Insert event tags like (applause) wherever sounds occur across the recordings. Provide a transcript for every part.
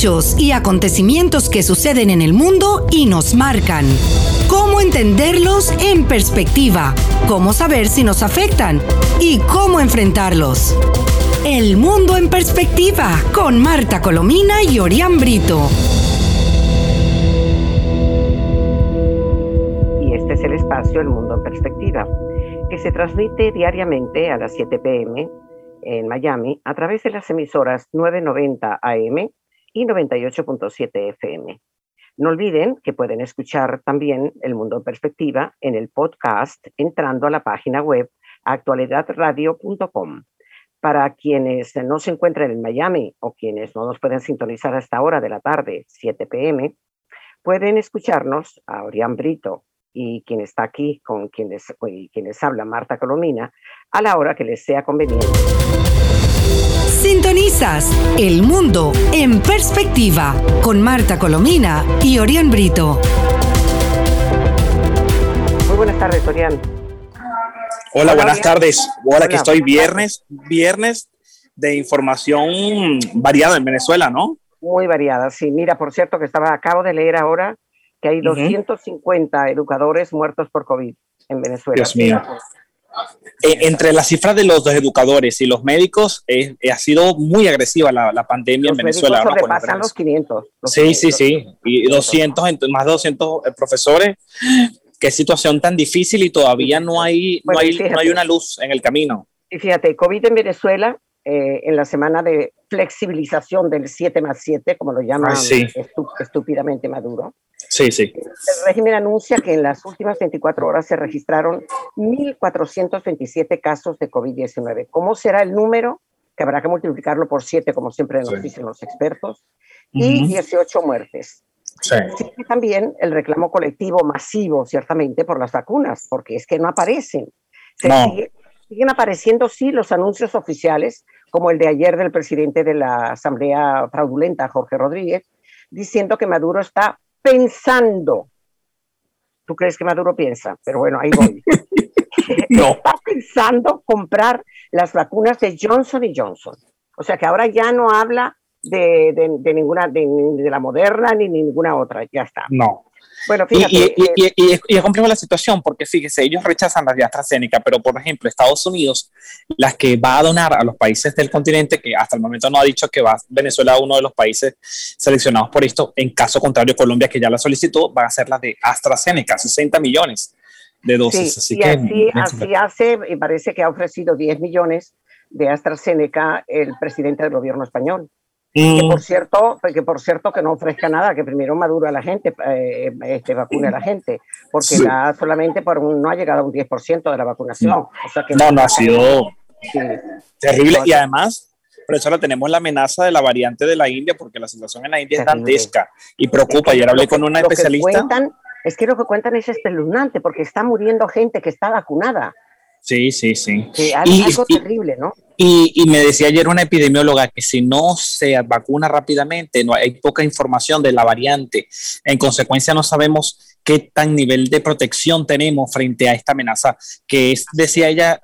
hechos y acontecimientos que suceden en el mundo y nos marcan. Cómo entenderlos en perspectiva, cómo saber si nos afectan y cómo enfrentarlos. El mundo en perspectiva con Marta Colomina y Orián Brito. Y este es el espacio El Mundo en Perspectiva, que se transmite diariamente a las 7 pm en Miami a través de las emisoras 990 AM y 98.7 FM. No olviden que pueden escuchar también El Mundo en Perspectiva en el podcast entrando a la página web actualidadradio.com. Para quienes no se encuentran en Miami o quienes no nos pueden sintonizar hasta ahora de la tarde, 7 pm, pueden escucharnos a Orián Brito y quien está aquí con quienes, quienes habla Marta Colomina a la hora que les sea conveniente. Sintonizas El Mundo en Perspectiva con Marta Colomina y Orián Brito. Muy buenas tardes, Orián. Hola, buenas tardes. Hola, que estoy viernes, viernes de información variada en Venezuela, ¿no? Muy variada, sí. Mira, por cierto, que estaba, acabo de leer ahora que hay 250 educadores muertos por COVID en Venezuela. Dios mío. Eh, entre las cifras de los educadores y los médicos, eh, ha sido muy agresiva la, la pandemia en Venezuela. Los sobrepasan los 500. sí, sí, sí. Y 200, más de 200 eh, profesores. Qué situación tan difícil y todavía no hay, no, hay no hay una luz en el camino. Y fíjate, COVID en Venezuela, en la semana de flexibilización del 7 más 7, como lo llaman estúpidamente Maduro, Sí, sí. El régimen anuncia que en las últimas 24 horas se registraron 1.427 casos de COVID-19. ¿Cómo será el número? Que habrá que multiplicarlo por 7, como siempre nos dicen los expertos, y 18 muertes. Sí. también el reclamo colectivo masivo, ciertamente, por las vacunas, porque es que no aparecen. siguen apareciendo, sí, los anuncios oficiales, como el de ayer del presidente de la Asamblea Fraudulenta, Jorge Rodríguez, diciendo que Maduro está pensando. ¿Tú crees que Maduro piensa? Pero bueno, ahí voy. (laughs) no. Está pensando comprar las vacunas de Johnson y Johnson. O sea que ahora ya no habla de, de, ninguna, de, de, la Moderna ni ninguna otra. Ya está. No. Bueno, fíjate, y, y, y, y, es complejo la situación porque fíjese, ellos rechazan las de AstraZeneca, pero por ejemplo, Estados Unidos, las que va a donar a los países del continente, que hasta el momento no ha dicho que va Venezuela uno de los países seleccionados por esto, en caso contrario, Colombia, que ya la solicitó, va a ser la de AstraZeneca, 60 millones de dosis. así que, así, así hace, y parece que ha ofrecido 10 millones de AstraZeneca el presidente del gobierno español. Que por cierto, que por cierto que no ofrezca nada, que primero madure a la gente, eh, este, vacune a la gente, porque solamente por no ha llegado a un 10% de la vacunación. No, o sea que no, no, ha sido terrible. Y además, por eso ahora tenemos la amenaza de la variante de la India, porque la situación en la India es dantesca y preocupa. Ayer hablé con una especialista. es que lo que cuentan es espeluznante, porque está muriendo gente que está vacunada. Sí, sí, sí. algo terrible, ¿no? Y, me decía ayer una epidemióloga que si no se vacuna rápidamente, no hay poca información de la variante. En consecuencia, no sabemos qué tan nivel de protección tenemos frente a esta amenaza, que es, decía ella,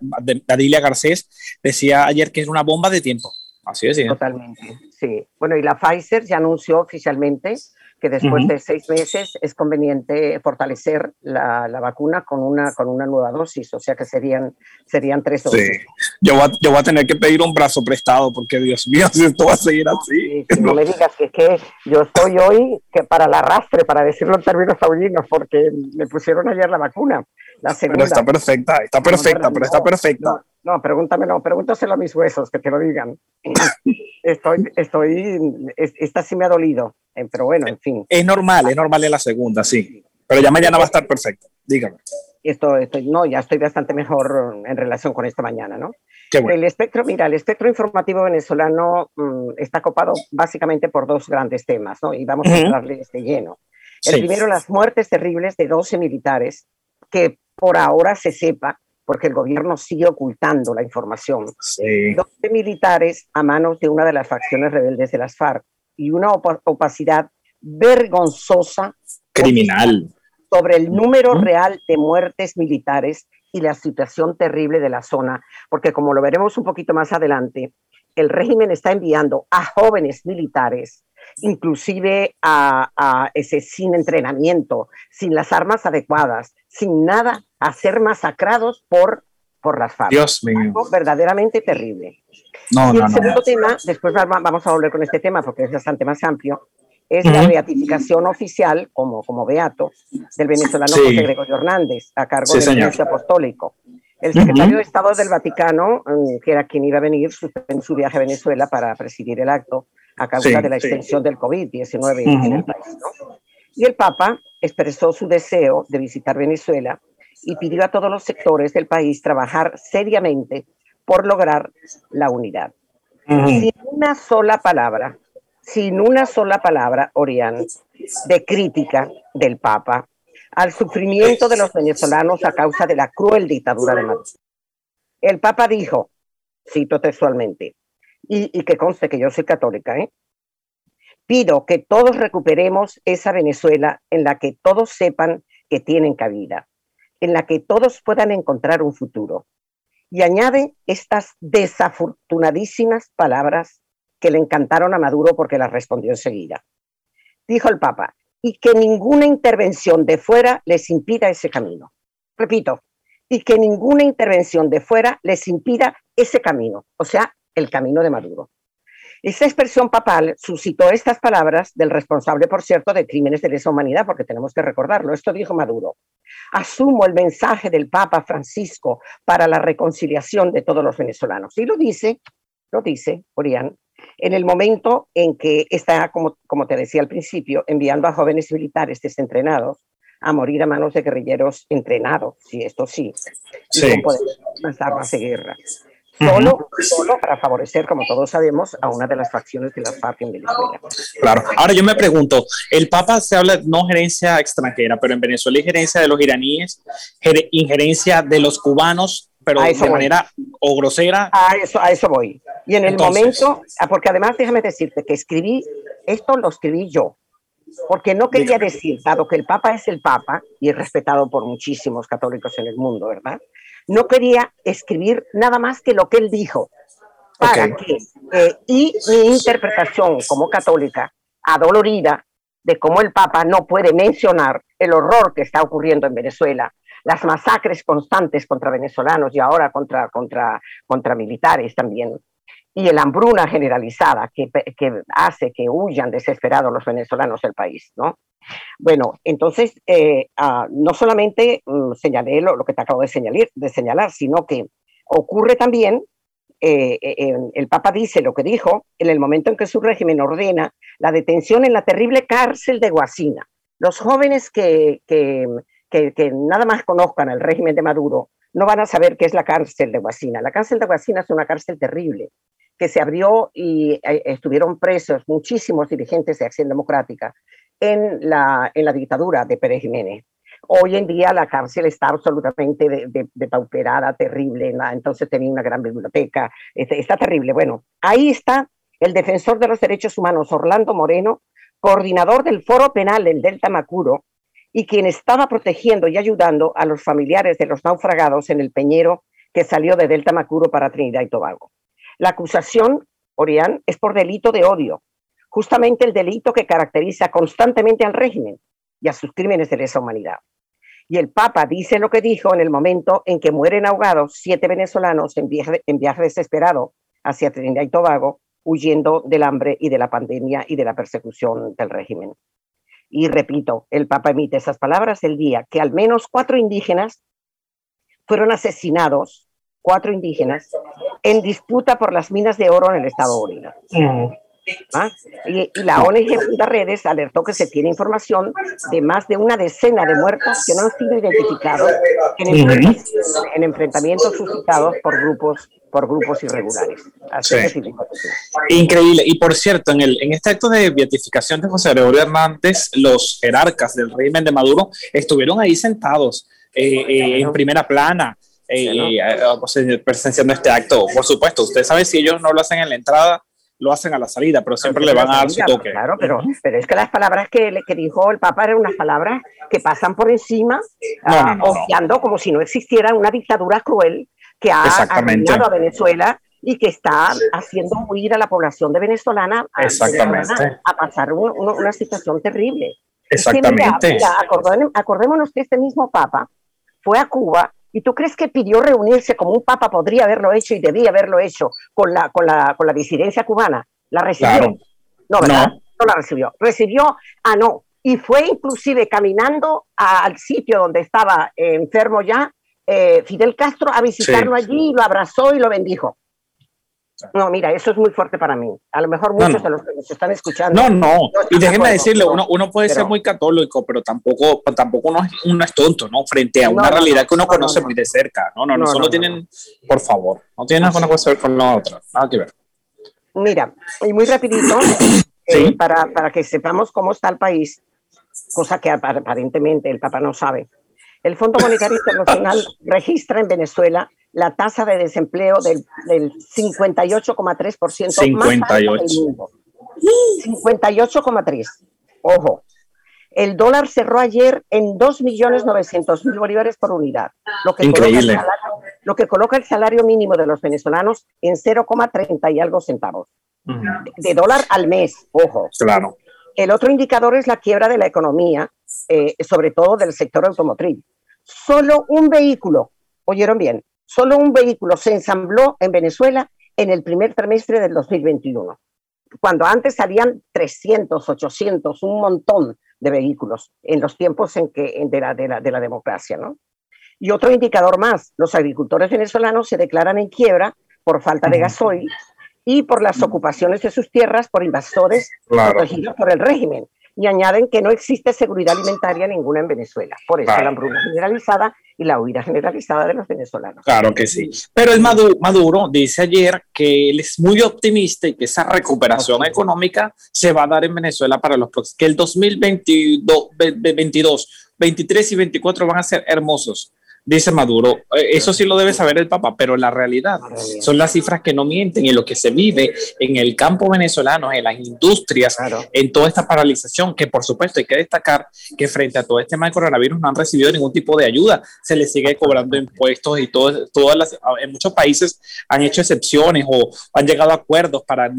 Dadilia Garcés, decía ayer que es una bomba de tiempo. Así es. Totalmente, sí. Bueno, y la Pfizer ya anunció oficialmente que después de seis meses es conveniente fortalecer la, la, vacuna con una, con una nueva dosis, o sea que serían, serían tres dosis. Sí. Yo, voy a, yo voy a tener que pedir un brazo prestado porque, Dios mío, (laughs) si esto va a seguir así. no me digas que, que yo estoy hoy que para el arrastre, para decirlo en términos taurinos, porque me pusieron ayer la vacuna, la segunda. Pero está perfecta, está perfecta, pero está perfecta. No, pregúntamelo, pregúntaselo a mis huesos, que te lo digan. (laughs) estoy, estoy, esta sí me ha dolido, eh, pero bueno, en fin. Es normal, es normal en la segunda, sí. Pero ya mañana va a estar perfecto, dígame. Esto, estoy, no, ya estoy bastante mejor en relación con esta mañana, ¿no? El espectro, mira, el espectro informativo venezolano mm, está copado básicamente por dos grandes temas, ¿no? Y vamos a entrarle de lleno. El primero, las muertes terribles de 12 militares, que por ahora se sepa, porque el gobierno sigue ocultando la información. Sí. 12 militares a manos de una de las facciones rebeldes de las FARC y una opacidad vergonzosa. Criminal. Sobre el número real de muertes militares y la situación terrible de la zona, porque como lo veremos un poquito más adelante, el régimen está enviando a jóvenes militares inclusive a, ese sin entrenamiento, sin las armas adecuadas, sin nada, a ser masacrados por, por las FARC. Dios mío. verdaderamente terrible. No, y el segundo tema, después vamos a volver con este tema porque es bastante más amplio, es la beatificación oficial, como, como beato, del venezolano José Gregorio Hernández, a cargo del Ministerio Apostólico. El secretario de Estado del Vaticano, mm, que era quien iba a venir, en su viaje a Venezuela para presidir el acto a causa de la extensión del COVID-19 en el país. Y el Papa expresó su deseo de visitar Venezuela y pidió a todos los sectores del país trabajar seriamente por lograr la unidad. Sin una sola palabra, sin una sola palabra, Orián, de crítica del Papa al sufrimiento de los venezolanos a causa de la cruel dictadura de Maduro. El Papa dijo, cito textualmente, y, que conste que yo soy católica, ¿eh? pido que todos recuperemos esa Venezuela en la que todos sepan que tienen cabida, en la que todos puedan encontrar un futuro. Y añade estas desafortunadísimas palabras que le encantaron a Maduro porque las respondió enseguida. Dijo el Papa, y que ninguna intervención de fuera les impida ese camino. Repito, y que ninguna intervención de fuera les impida ese camino, o sea, el camino de Maduro. Esa expresión papal suscitó estas palabras del responsable, por cierto, de crímenes de lesa humanidad, porque tenemos que recordarlo. Esto dijo Maduro. Asumo el mensaje del Papa Francisco para la reconciliación de todos los venezolanos. Y lo dice, lo dice, Orián, en el momento en que está, como, como te decía al principio, enviando a jóvenes militares desentrenados a morir a manos de guerrilleros entrenados, sí, esto sí, sí. y poder más armas de guerra. Solo, solo, para favorecer, como todos sabemos, a una de las facciones de la FARC en Venezuela. Claro. Ahora yo me pregunto, el Papa se habla no gerencia extranjera, pero en Venezuela hay gerencia de los iraníes, injerencia de los cubanos, pero de manera o grosera. A eso, a eso voy. Y en el momento, ah, porque además déjame decirte que escribí, esto lo escribí yo, porque no quería decir, dado que el Papa es el Papa y es respetado por muchísimos católicos en el mundo, ¿verdad? No quería escribir nada más que lo que él dijo, para que, eh, y mi interpretación como católica, adolorida, de cómo el Papa no puede mencionar el horror que está ocurriendo en Venezuela, las masacres constantes contra venezolanos y ahora contra, contra, contra militares también, y la hambruna generalizada que, que, hace que huyan desesperados los venezolanos del país, ¿no? Bueno, entonces, eh, ah, no solamente mm, señalé lo, que te acabo de señalar, sino que ocurre también, eh, eh, el Papa dice lo que dijo en el momento en que su régimen ordena la detención en la terrible cárcel de Guasina. Los jóvenes que, que, nada más conozcan el régimen de Maduro no van a saber qué es la cárcel de Guasina. La cárcel de Guasina es una cárcel terrible que se abrió y eh, estuvieron presos muchísimos dirigentes de Acción Democrática en la, en la dictadura de Pérez Jiménez. Hoy en día la cárcel está absolutamente depauperada, de, terrible, entonces tenía una gran biblioteca, este, está terrible. Bueno, ahí está el defensor de los derechos humanos, Orlando Moreno, coordinador del Foro Penal del Delta Macuro, y quien estaba protegiendo y ayudando a los familiares de los naufragados en el Peñero que salió de Delta Macuro para Trinidad y Tobago. La acusación, Orián, es por delito de odio, justamente el delito que caracteriza constantemente al régimen y a sus crímenes de lesa humanidad. Y el Papa dice lo que dijo en el momento en que mueren ahogados siete venezolanos en viaje, en viaje desesperado hacia Trinidad y Tobago, huyendo del hambre y de la pandemia y de la persecución del régimen. Y repito, el Papa emite esas palabras el día que al menos cuatro indígenas fueron asesinados cuatro indígenas en disputa por las minas de oro en el estado de ¿Ah? Y, la ONG Funda Redes alertó que se tiene información de más de una decena de muertos que no han sido identificados en, enfrentamientos suscitados por grupos por grupos irregulares. Increíble. Y por cierto, en, el, en este acto de beatificación de José Gregorio Hernández, los jerarcas del régimen de Maduro estuvieron ahí sentados eh, eh, en primera plana eh, eh, presenciando este acto. Por supuesto, usted sabe si ellos no lo hacen en la entrada, lo hacen a la salida, pero siempre le van a dar su toque. Claro, pero, pero es que las palabras que, que dijo el Papa eran unas palabras que pasan por encima, no, como si no existiera una dictadura cruel que ha arruinado a Venezuela y que está haciendo huir a la población de venezolana a, a pasar una situación terrible. Exactamente. acordémonos que este mismo Papa fue a Cuba y tú crees que pidió reunirse como un Papa podría haberlo hecho y debía haberlo hecho con la, con la, con la disidencia cubana. ¿La recibió? No, ¿verdad? No. no la recibió. Recibió, ah, no, y fue inclusive caminando al sitio donde estaba enfermo ya eh, Fidel Castro a visitarlo allí, lo abrazó y lo bendijo. No, mira, eso es muy fuerte para mí. A lo mejor muchos de los que nos están escuchando. No, no. y déjeme decirle, uno, uno puede ser muy católico, pero tampoco, tampoco uno, uno es tonto, ¿no? Frente a una realidad que uno conoce muy de cerca. No, no, no. solo tienen, por favor, no tienen nada que ver con la otra. Nada que ver. Mira, y muy rapidito, (clears throat) eh, para, para que sepamos cómo está el país cosa que aparentemente el Papa no sabe. El Fondo Monetario Internacional (laughs) registra en Venezuela la tasa de desempleo del, del 58,3% 58. 58,3. Ojo. El dólar cerró ayer en 2.900.000 bolívares por unidad, lo que, Increíble. Coloca salario, lo que coloca el salario mínimo de los venezolanos en 0,30 y algo centavos. De dólar al mes, ojo. Claro. El otro indicador es la quiebra de la economía, eh, sobre todo del sector automotriz. Solo un vehículo, oyeron bien, solo un vehículo se ensambló en Venezuela en el primer trimestre del 2021, cuando antes salían 300, 800, un montón de vehículos en los tiempos en que, de, la, de, la, de la democracia. ¿no? Y otro indicador más, los agricultores venezolanos se declaran en quiebra por falta de gasoil y por las ocupaciones de sus tierras por invasores protegidos por el régimen. Y añaden que no existe seguridad alimentaria ninguna en Venezuela. Por eso la hambruna generalizada y la huida generalizada de los venezolanos. Claro que sí. Pero el Maduro, dice ayer que él es muy optimista y que esa recuperación económica se va a dar en Venezuela para los próximos, que el 2022, 22, 23 y 24 van a ser hermosos dice Maduro. Eh, eso sí lo debe saber el Papa, pero la realidad son las cifras que no mienten y lo que se vive en el campo venezolano, en las industrias, en toda esta paralización, que por supuesto hay que destacar que frente a todo este mal coronavirus no han recibido ningún tipo de ayuda, se les sigue cobrando impuestos y todo, todas las, en muchos países han hecho excepciones o han llegado a acuerdos para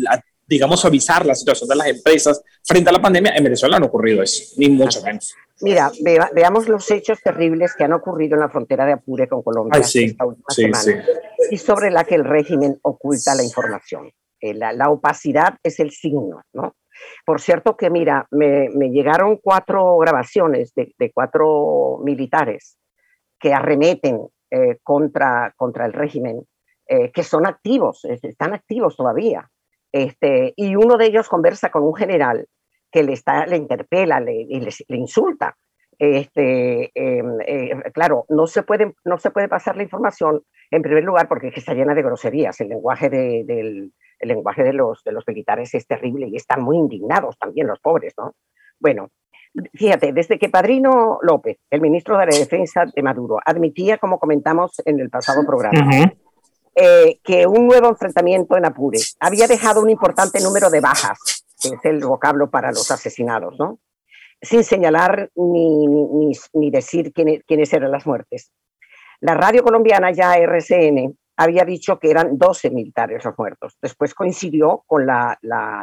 digamos, suavizar la situación de las empresas frente a la pandemia. En Venezuela no ha ocurrido eso, ni mucho menos. Mira, veamos los hechos terribles que han ocurrido en la frontera de Apure con Colombia esta última semana y sobre la que el régimen oculta la información. Eh, la, opacidad es el signo, ¿no? Por cierto que, mira, me, llegaron cuatro grabaciones de, cuatro militares que arremeten eh, contra, contra el régimen, eh, que son activos, están activos todavía. Este, y uno de ellos conversa con un general que le, está, le interpela, le, le, le insulta. Este, em, eh, claro, no se, puede, no se puede pasar la información en primer lugar porque está llena de groserías. El lenguaje, de, del, el lenguaje de, los, de los militares es terrible y están muy indignados también los pobres, ¿no? Bueno, fíjate, desde que Padrino López, el ministro de la Defensa de Maduro, admitía, como comentamos en el pasado programa, eh, que un nuevo enfrentamiento en Apure había dejado un importante número de bajas que es el vocablo para los asesinados, ¿no? Sin señalar ni, ni, ni decir quién, quiénes eran las muertes. La radio colombiana, ya RCN, había dicho que eran 12 militares los muertos. Después coincidió con la,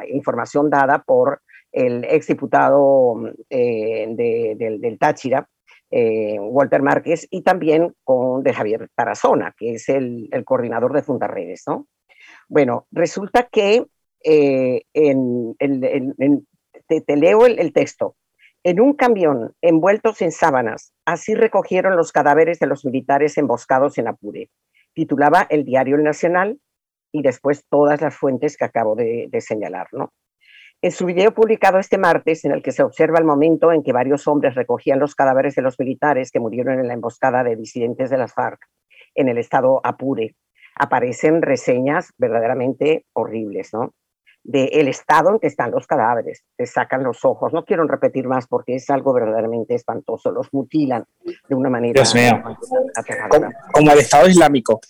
información dada por el exdiputado eh, de, del, del, Táchira, eh, Walter Márquez, y también con de Javier Tarazona, que es el, coordinador de Fundarredes, ¿no? Bueno, resulta que eh, en, te, leo el, texto. En un camión envueltos en sábanas, así recogieron los cadáveres de los militares emboscados en Apure. Titulaba el diario El Nacional y después todas las fuentes que acabo de, señalar. ¿no? En su video publicado este martes, en el que se observa el momento en que varios hombres recogían los cadáveres de los militares que murieron en la emboscada de disidentes de las FARC en el estado Apure, aparecen reseñas verdaderamente horribles, ¿no? del estado en que están los cadáveres, te sacan los ojos, no quiero repetir más porque es algo verdaderamente espantoso, los mutilan de una manera... Dios mío, como, el Estado Islámico.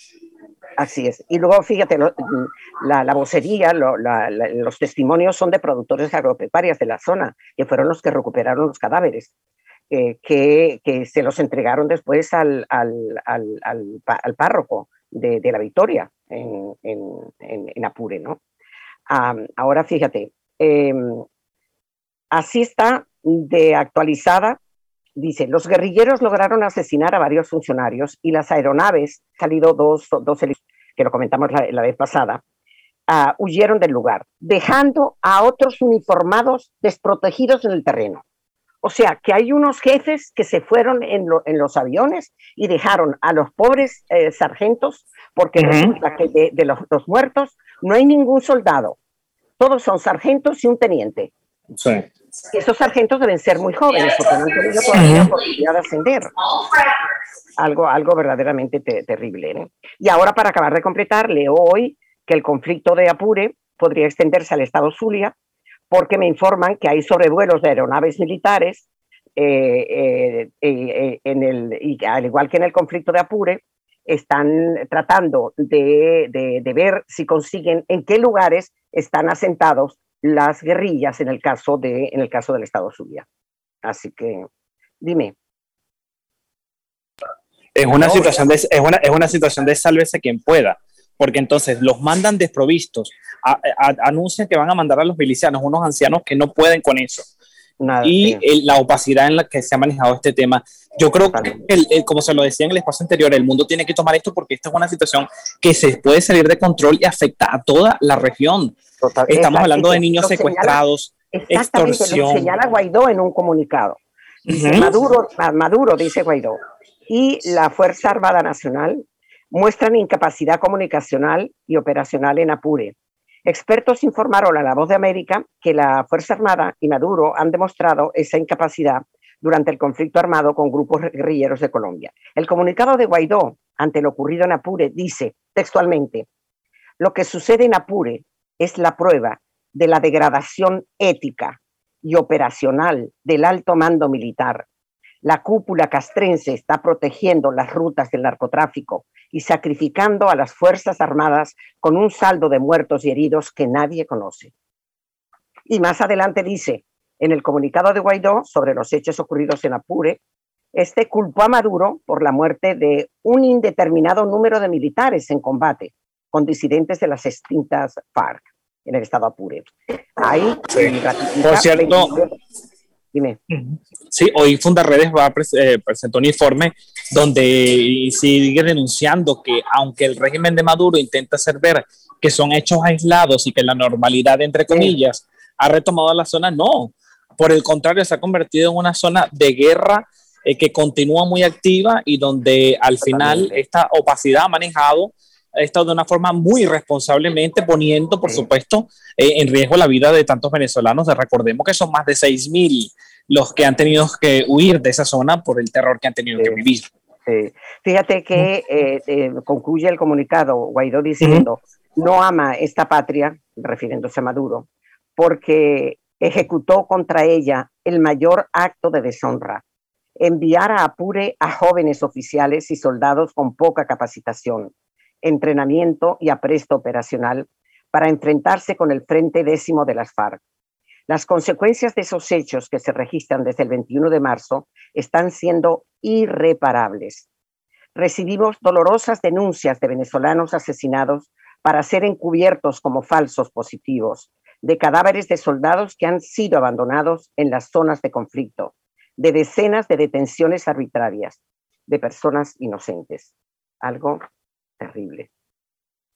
Así es. Y luego, fíjate, la, la, vocería, los testimonios son de productores agropecuarios de la zona, que fueron los que recuperaron los cadáveres, eh, que, que, se los entregaron después al, al, al, párroco de, la victoria en, en, Apure, ¿no? ahora fíjate, em, así está de actualizada. Dice, los guerrilleros lograron asesinar a varios funcionarios y las aeronaves, salido dos, dos que lo comentamos la, vez pasada, ah, huyeron del lugar, dejando a otros uniformados desprotegidos en el terreno. O sea, que hay unos jefes que se fueron en, los aviones y dejaron a los pobres eh, sargentos, porque resulta que de, los, muertos no hay ningún soldado. Todos son sargentos y un teniente. Sí. esos sargentos deben ser muy jóvenes porque no han tenido todavía de ascender. Algo, algo verdaderamente terrible. Y ahora, para acabar de completar, leo hoy que el conflicto de Apure podría extenderse al estado Zulia, porque me informan que hay sobrevuelos de aeronaves militares eh, eh, eh, en el, y al igual que en el conflicto de Apure, están tratando de, ver si consiguen en qué lugares están asentados las guerrillas en el caso, de, en el caso del Estado Zulia. Así que, dime. Es una, situación de, es, una, es una situación de sálvese quien pueda porque entonces los mandan desprovistos, anuncian que van a mandar a los milicianos, unos ancianos que no pueden con eso. y la opacidad en la que se ha manejado este tema. Yo creo que, como se lo decía en el espacio anterior, el mundo tiene que tomar esto porque esta es una situación que se puede salir de control y afecta a toda la región. Estamos hablando de niños secuestrados, extorsión. Lo señala Guaidó en un comunicado. Maduro, Maduro, dice Guaidó, y la Fuerza Armada Nacional muestran incapacidad comunicacional y operacional en Apure. Expertos informaron a La Voz de América que la Fuerza Armada y Maduro han demostrado esa incapacidad durante el conflicto armado con grupos guerrilleros de Colombia. El comunicado de Guaidó ante lo ocurrido en Apure dice textualmente, lo que sucede en Apure es la prueba de la degradación ética y operacional del alto mando militar. La cúpula castrense está protegiendo las rutas del narcotráfico y sacrificando a las Fuerzas Armadas con un saldo de muertos y heridos que nadie conoce. Y más adelante dice, en el comunicado de Guaidó sobre los hechos ocurridos en Apure, este culpó a Maduro por la muerte de un indeterminado número de militares en combate con disidentes de las extintas FARC en el estado Apure. Ahí, por cierto, Dime. Sí, hoy Fundaredes va a eh, presentar un informe donde sigue denunciando que aunque el régimen de Maduro intenta hacer ver que son hechos aislados y que la normalidad, entre comillas, ha retomado la zona, no. Por el contrario, se ha convertido en una zona de guerra eh, que continúa muy activa y donde al final esta opacidad ha manejado esto de una forma muy responsablemente, poniendo, por supuesto, eh, en riesgo la vida de tantos venezolanos. Recordemos que son más de 6.000 los que han tenido que huir de esa zona por el terror que han tenido que vivir. Fíjate que eh, eh, concluye el comunicado Guaidó diciendo, no ama esta patria, refiriéndose a Maduro, porque ejecutó contra ella el mayor acto de deshonra, enviar a Apure a jóvenes oficiales y soldados con poca capacitación, entrenamiento y apresto operacional para enfrentarse con el Frente Décimo de las FARC. Las consecuencias de esos hechos que se registran desde el 21 de marzo están siendo irreparables. Recibimos dolorosas denuncias de venezolanos asesinados para ser encubiertos como falsos positivos, de cadáveres de soldados que han sido abandonados en las zonas de conflicto, de decenas de detenciones arbitrarias de personas inocentes. Algo terrible.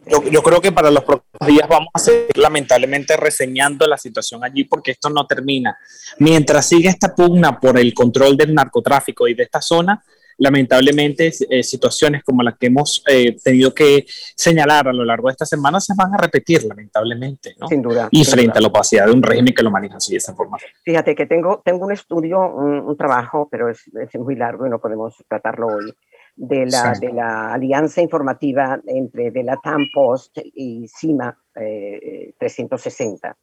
Yo, creo que para los próximos días vamos a seguir lamentablemente reseñando la situación allí porque esto no termina. Mientras sigue esta pugna por el control del narcotráfico y de esta zona, lamentablemente eh, situaciones como las que hemos eh, tenido que señalar a lo largo de esta semana se van a repetir, lamentablemente. ¿no? Sin duda. Y frente a la opacidad de un régimen que lo maneja así de esa forma. Fíjate que tengo, tengo un estudio, un, trabajo, pero es, es, muy largo y no podemos tratarlo hoy, de la, de la alianza informativa entre de la TAM Post y CIMA 360, eh,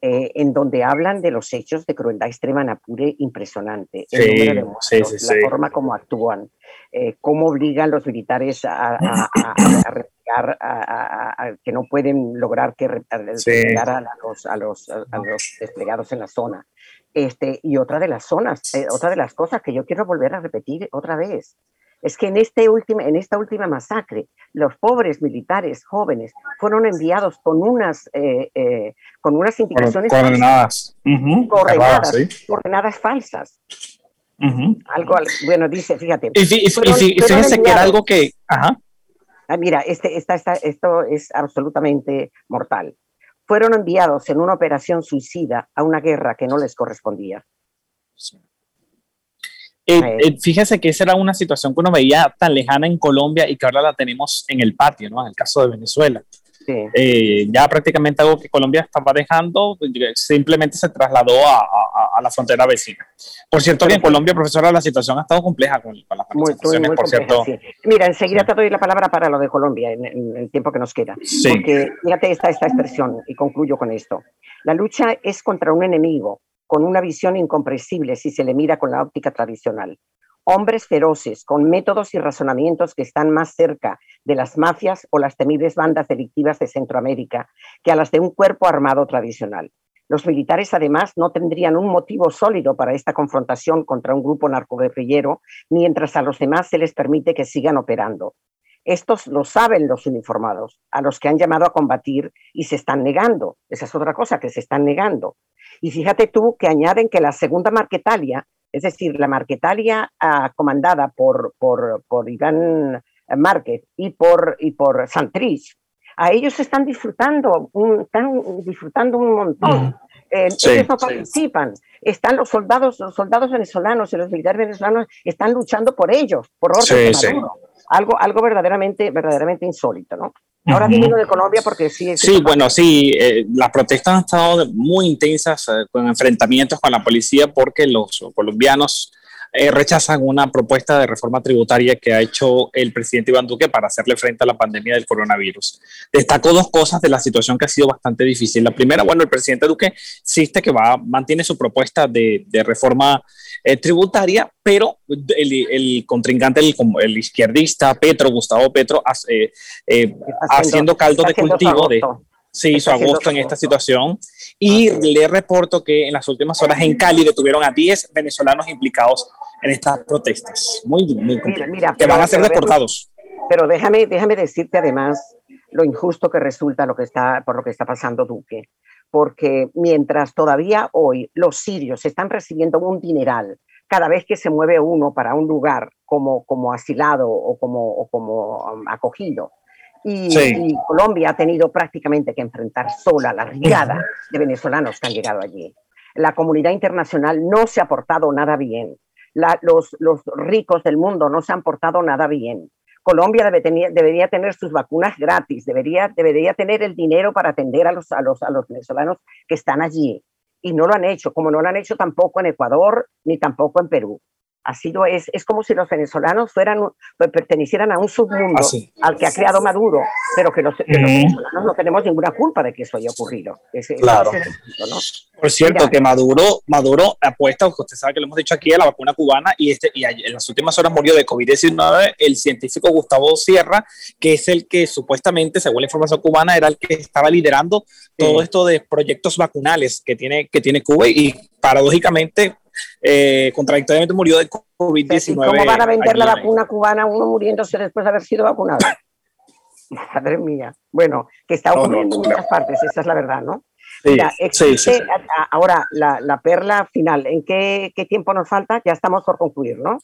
eh, en donde hablan de los hechos de crueldad extrema en Apure impresionante. El la forma como actúan, eh, cómo obligan los militares a, a, a, que no pueden lograr que a, los, a, los, a los desplegados en la zona. Este, y otra de las zonas, otra de las cosas que yo quiero volver a repetir otra vez, es que en, este último, en esta última masacre, los pobres militares jóvenes fueron enviados con unas, eh, eh, con unas indicaciones coordenadas, coordenadas, falsas. Algo, bueno, dice, fíjate. Y, fíjese que era algo que... Ajá. Ah, mira, este, esta, esto es absolutamente mortal. Fueron enviados en una operación suicida a una guerra que no les correspondía. Eh, eh, fíjese que esa era una situación que uno veía tan lejana en Colombia y que ahora la tenemos en el patio, ¿no? En el caso de Venezuela. Eh, ya prácticamente algo que Colombia estaba dejando, simplemente se trasladó a, la frontera vecina. Por cierto, que en Colombia, profesora, la situación ha estado compleja con, las manifestaciones, por cierto. Mira, enseguida te doy la palabra para lo de Colombia en, el tiempo que nos queda. Porque fíjate esta, esta expresión, y concluyo con esto. La lucha es contra un enemigo con una visión incomprensible si se le mira con la óptica tradicional. Hombres feroces, con métodos y razonamientos que están más cerca de las mafias o las temibles bandas delictivas de Centroamérica que a las de un cuerpo armado tradicional. Los militares, además, no tendrían un motivo sólido para esta confrontación contra un grupo narcoguerrillero, mientras a los demás se les permite que sigan operando. Estos lo saben los uniformados, a los que han llamado a combatir y se están negando. Esa es otra cosa, que se están negando. Y fíjate tú que añaden que la segunda Marquetalia, es decir, la Marquetalia ah, comandada por, por, por Iván Márquez y por, y por Santrich, a ellos están disfrutando, un, están disfrutando un montón. Eh, ellos no participan. Están los soldados, los soldados venezolanos y los militares venezolanos están luchando por ellos, por orden de Algo, algo verdaderamente, verdaderamente insólito, ¿no? Ahora uh de Colombia porque sí. Sí, bueno, sí, eh, las protestas han estado muy intensas eh, con enfrentamientos con la policía porque los colombianos eh, rechazan una propuesta de reforma tributaria que ha hecho el presidente Iván Duque para hacerle frente a la pandemia del coronavirus. Destacó dos cosas de la situación que ha sido bastante difícil. La primera, bueno, el presidente Duque insiste que va, mantiene su propuesta de, de reforma eh, tributaria, pero el, el contrincante, el, el, izquierdista Petro, Gustavo Petro, eh, eh, haciendo, caldo de cultivo de se hizo agosto en esta situación y le reporto que en las últimas horas en Cali detuvieron a 10 venezolanos implicados en estas protestas. Muy, muy mira, que van a ser deportados. Pero déjame, déjame decirte además lo injusto que resulta lo que está, por lo que está pasando Duque porque mientras todavía hoy los sirios están recibiendo un dineral cada vez que se mueve uno para un lugar como, como asilado o como, o como um, acogido, y, Colombia ha tenido prácticamente que enfrentar sola la rigada de venezolanos que han llegado allí. La comunidad internacional no se ha portado nada bien. Los, ricos del mundo no se han portado nada bien. Colombia debe debería tener sus vacunas gratis, debería, debería tener el dinero para atender a los, a, los, a los venezolanos que están allí. Y no lo han hecho, como no lo han hecho tampoco en Ecuador ni tampoco en Perú ha sido, es, es como si los venezolanos fueran, pues, pertenecieran a un submundo ah, al que ha creado Maduro, pero que los, venezolanos no tenemos ninguna culpa de que eso haya ocurrido. claro. Por cierto, que Maduro, Maduro apuesta, usted sabe que lo hemos dicho aquí, a la vacuna cubana y, este, y en las últimas horas murió de COVID-19 el científico Gustavo Sierra, que es el que supuestamente, según la información cubana, era el que estaba liderando todo esto de proyectos vacunales que tiene, que tiene Cuba y paradójicamente eh, contradictoriamente murió de COVID-19. ¿Cómo van a vender la vacuna cubana uno muriéndose después de haber sido vacunado? (laughs) Madre mía. Bueno, que está ocurriendo en muchas partes, esa es la verdad, ¿no? Mira, ahora la, perla final. ¿En qué, tiempo nos falta? Ya estamos por concluir, ¿no?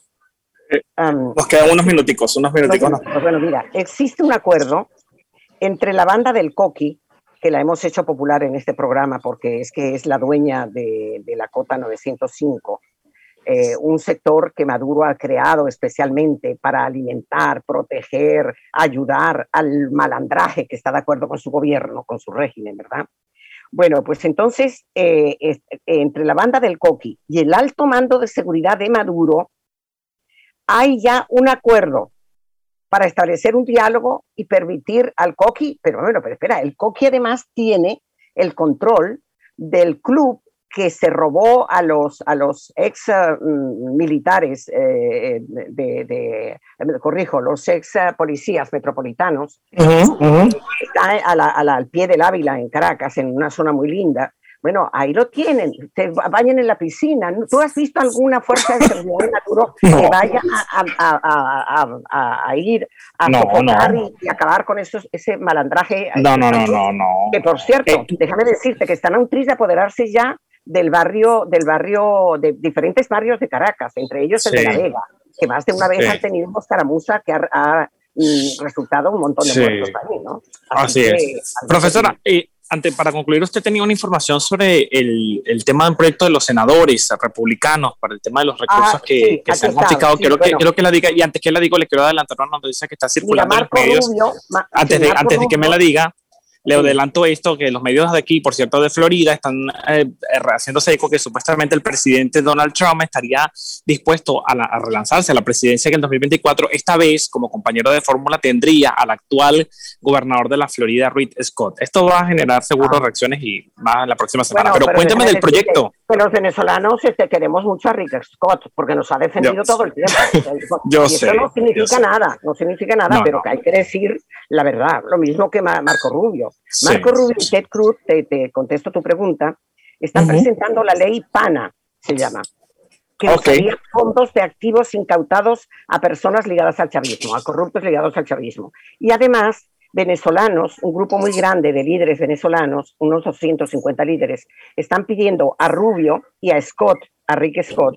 Eh, nos quedan unos minuticos, unos minuticos. Bueno, mira, existe un acuerdo entre la banda del Coqui que la hemos hecho popular en este programa porque es que es la dueña de, la Cota 905, eh, un sector que Maduro ha creado especialmente para alimentar, proteger, ayudar al malandraje que está de acuerdo con su gobierno, con su régimen, ¿verdad? Bueno, pues entonces, eh, entre la banda del Coqui y el alto mando de seguridad de Maduro, hay ya un acuerdo para establecer un diálogo y permitir al Coqui, pero bueno, pero espera, el Coqui además tiene el control del club que se robó a los, a los ex mm, militares, eh, de, corrijo, los ex policías metropolitanos, al pie del Ávila, en Caracas, en una zona muy linda. Bueno, ahí lo tienen, se bañan en la piscina. ¿Tú has visto alguna fuerza de seguridad de Maduro (laughs) que vaya a, ir a no, y, acabar con esos, ese malandraje? No, no, no, no, no. Que por cierto, eh, déjame decirte que están a un tris de apoderarse ya del barrio, del barrio, de diferentes barrios de Caracas, entre ellos el de La Vega, que más de una vez han tenido escaramuza que ha, mm, resultado un montón de muertos ahí, ¿no? Así, es. Profesora, y para concluir, usted tenía una información sobre el, el, tema del proyecto de los senadores republicanos para el tema de los recursos ah, que, que se han notificado. quiero, que, quiero que la diga, y antes que la diga, le quiero adelantar una noticia que está circulando en los medios. antes, de, antes de que me la diga, le adelanto esto, que los medios de aquí, por cierto, de Florida, están eh, haciéndose eco que supuestamente el presidente Donald Trump estaría dispuesto a, relanzarse a la presidencia en el 2024. Esta vez, como compañero de fórmula, tendría al actual gobernador de la Florida, Reed Scott. Esto va a generar seguro ah. reacciones y más en la próxima semana. pero, cuéntame del proyecto. Que los venezolanos este, queremos mucho a Rick Scott porque nos ha defendido todo el tiempo. (laughs) Yo sé, eso no significa nada, no significa nada, pero que hay que decir la verdad. Lo mismo que Marco Rubio. Marco Rubio y Ted Cruz, te, contesto tu pregunta, están presentando la ley PANA, se llama, que okay. fondos de activos incautados a personas ligadas al chavismo, a corruptos ligados al chavismo. Y además, venezolanos, un grupo muy grande de líderes venezolanos, unos 250 líderes, están pidiendo a Rubio y a Scott, a Rick Scott,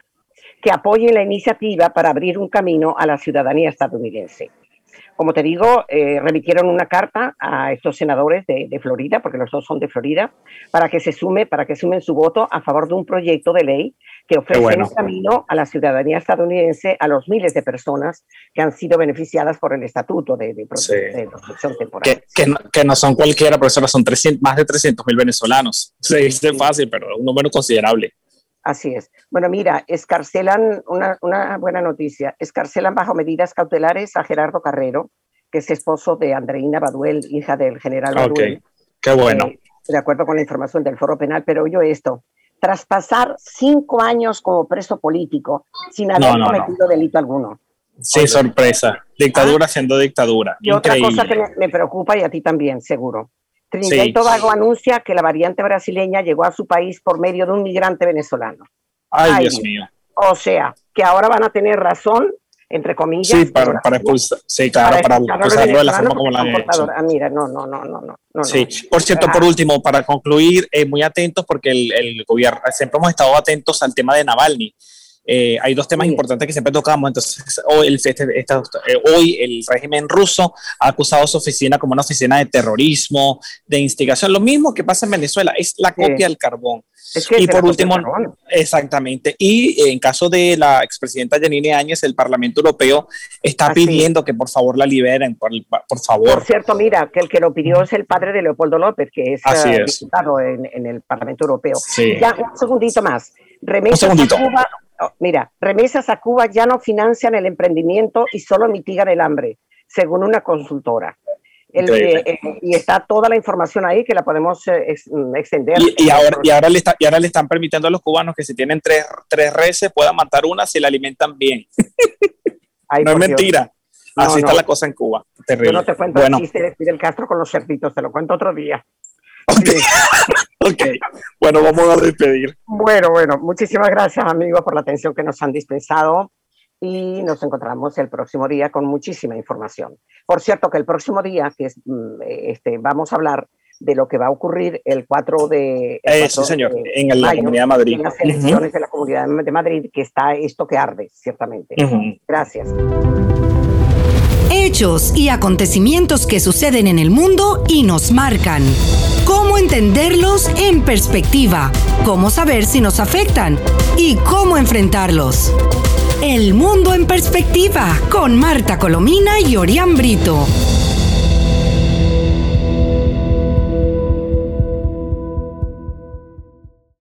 que apoyen la iniciativa para abrir un camino a la ciudadanía estadounidense. Como te digo, eh, remitieron una carta a estos senadores de, Florida, porque los dos son de Florida, para que se sume, para que sumen su voto a favor de un proyecto de ley que ofrece un camino a la ciudadanía estadounidense a los miles de personas que han sido beneficiadas por el estatuto de, protección temporal. Que, no, son cualquiera, profesora, son más de 300 mil venezolanos. Se dice fácil, pero un número considerable. Así es. Bueno, mira, escarcelan, una, una, buena noticia, escarcelan bajo medidas cautelares a Gerardo Carrero, que es esposo de Andreina Baduel, hija del general Baduel. Qué bueno. Eh, de acuerdo con la información del foro penal, pero oye esto, tras pasar cinco años como preso político sin haber cometido delito alguno. Sí, sorpresa. Dictadura ah. siendo dictadura. Y otra cosa que me, preocupa y a ti también, seguro. Trinidad y Tobago anuncia que la variante brasileña llegó a su país por medio de un migrante venezolano. Ay, Dios mío. O sea, que ahora van a tener razón, entre comillas. Sí, para, para expulsar, sí, claro, para, expulsarlo de la forma como la han hecho. Ah, mira, no, no, no, no, no. Sí, por cierto, por último, para concluir, eh, muy atentos porque el, el gobierno, siempre hemos estado atentos al tema de Navalny. Eh, hay dos temas importantes que siempre tocamos. Entonces, (laughs) hoy el, este, eh, hoy el régimen ruso ha acusado a su oficina como una oficina de terrorismo, de instigación. Lo mismo que pasa en Venezuela, es la copia del carbón. y por último, exactamente. Y en caso de la expresidenta Janine Áñez, el Parlamento Europeo está pidiendo que por favor la liberen, por, por, favor. Por cierto, mira, que el que lo pidió es el padre de Leopoldo López, que es, eh, diputado en, en, el Parlamento Europeo. Ya, un segundito más. Remesas un segundito. Cuba, Oh, mira, remesas a Cuba ya no financian el emprendimiento y solo mitigan el hambre, según una consultora. Eh, eh, y está toda la información ahí que la podemos eh, mm, extender. Y, ahora, y, ahora le está, y ahora le están permitiendo a los cubanos que si tienen tres, tres reses puedan matar una si la alimentan bien. (laughs) no es mentira. Así está la cosa en Cuba. Yo no te cuento bueno. el chiste de Fidel Castro con los cerditos, te lo cuento otro día. (laughs) ok, bueno, vamos a despedir. Bueno, bueno, muchísimas gracias amigos por la atención que nos han dispensado y nos encontramos el próximo día con muchísima información. Por cierto, que el próximo día que es, mm, este, vamos a hablar de lo que va a ocurrir el 4 de... Eh, sí, señor, en la Comunidad de Madrid. En las elecciones de la Comunidad de Madrid, que está esto que arde, ciertamente. Gracias. Hechos y acontecimientos que suceden en el mundo y nos marcan. Cómo entenderlos en perspectiva, cómo saber si nos afectan y cómo enfrentarlos. El mundo en perspectiva con Marta Colomina y Orián Brito.